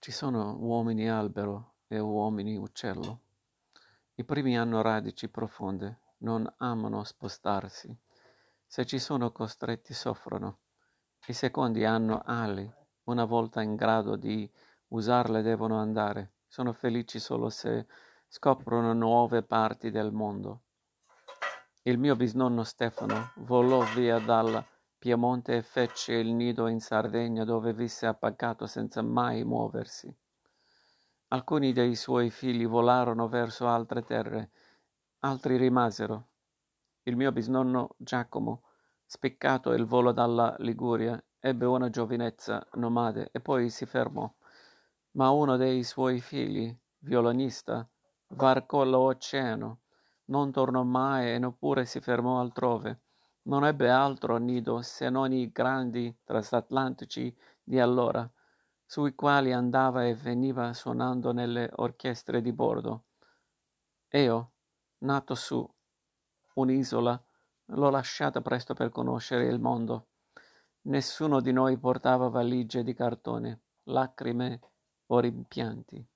Ci sono uomini albero e uomini uccello. I primi hanno radici profonde, non amano spostarsi. Se ci sono costretti soffrono. I secondi hanno ali, una volta in grado di usarle devono andare. Sono felici solo se scoprono nuove parti del mondo. Il mio bisnonno Stefano volò via dal Piemonte e fece il nido in Sardegna dove visse appagato senza mai muoversi. Alcuni dei suoi figli volarono verso altre terre, altri rimasero. Il mio bisnonno Giacomo, spiccato il volo dalla Liguria, ebbe una giovinezza nomade e poi si fermò. Ma uno dei suoi figli, violinista, varcò l'oceano, non tornò mai e neppure si fermò altrove. Non ebbe altro nido se non i grandi transatlantici di allora, sui quali andava e veniva suonando nelle orchestre di bordo. Io, nato su un'isola, l'ho lasciata presto per conoscere il mondo. Nessuno di noi portava valigie di cartone, lacrime o rimpianti.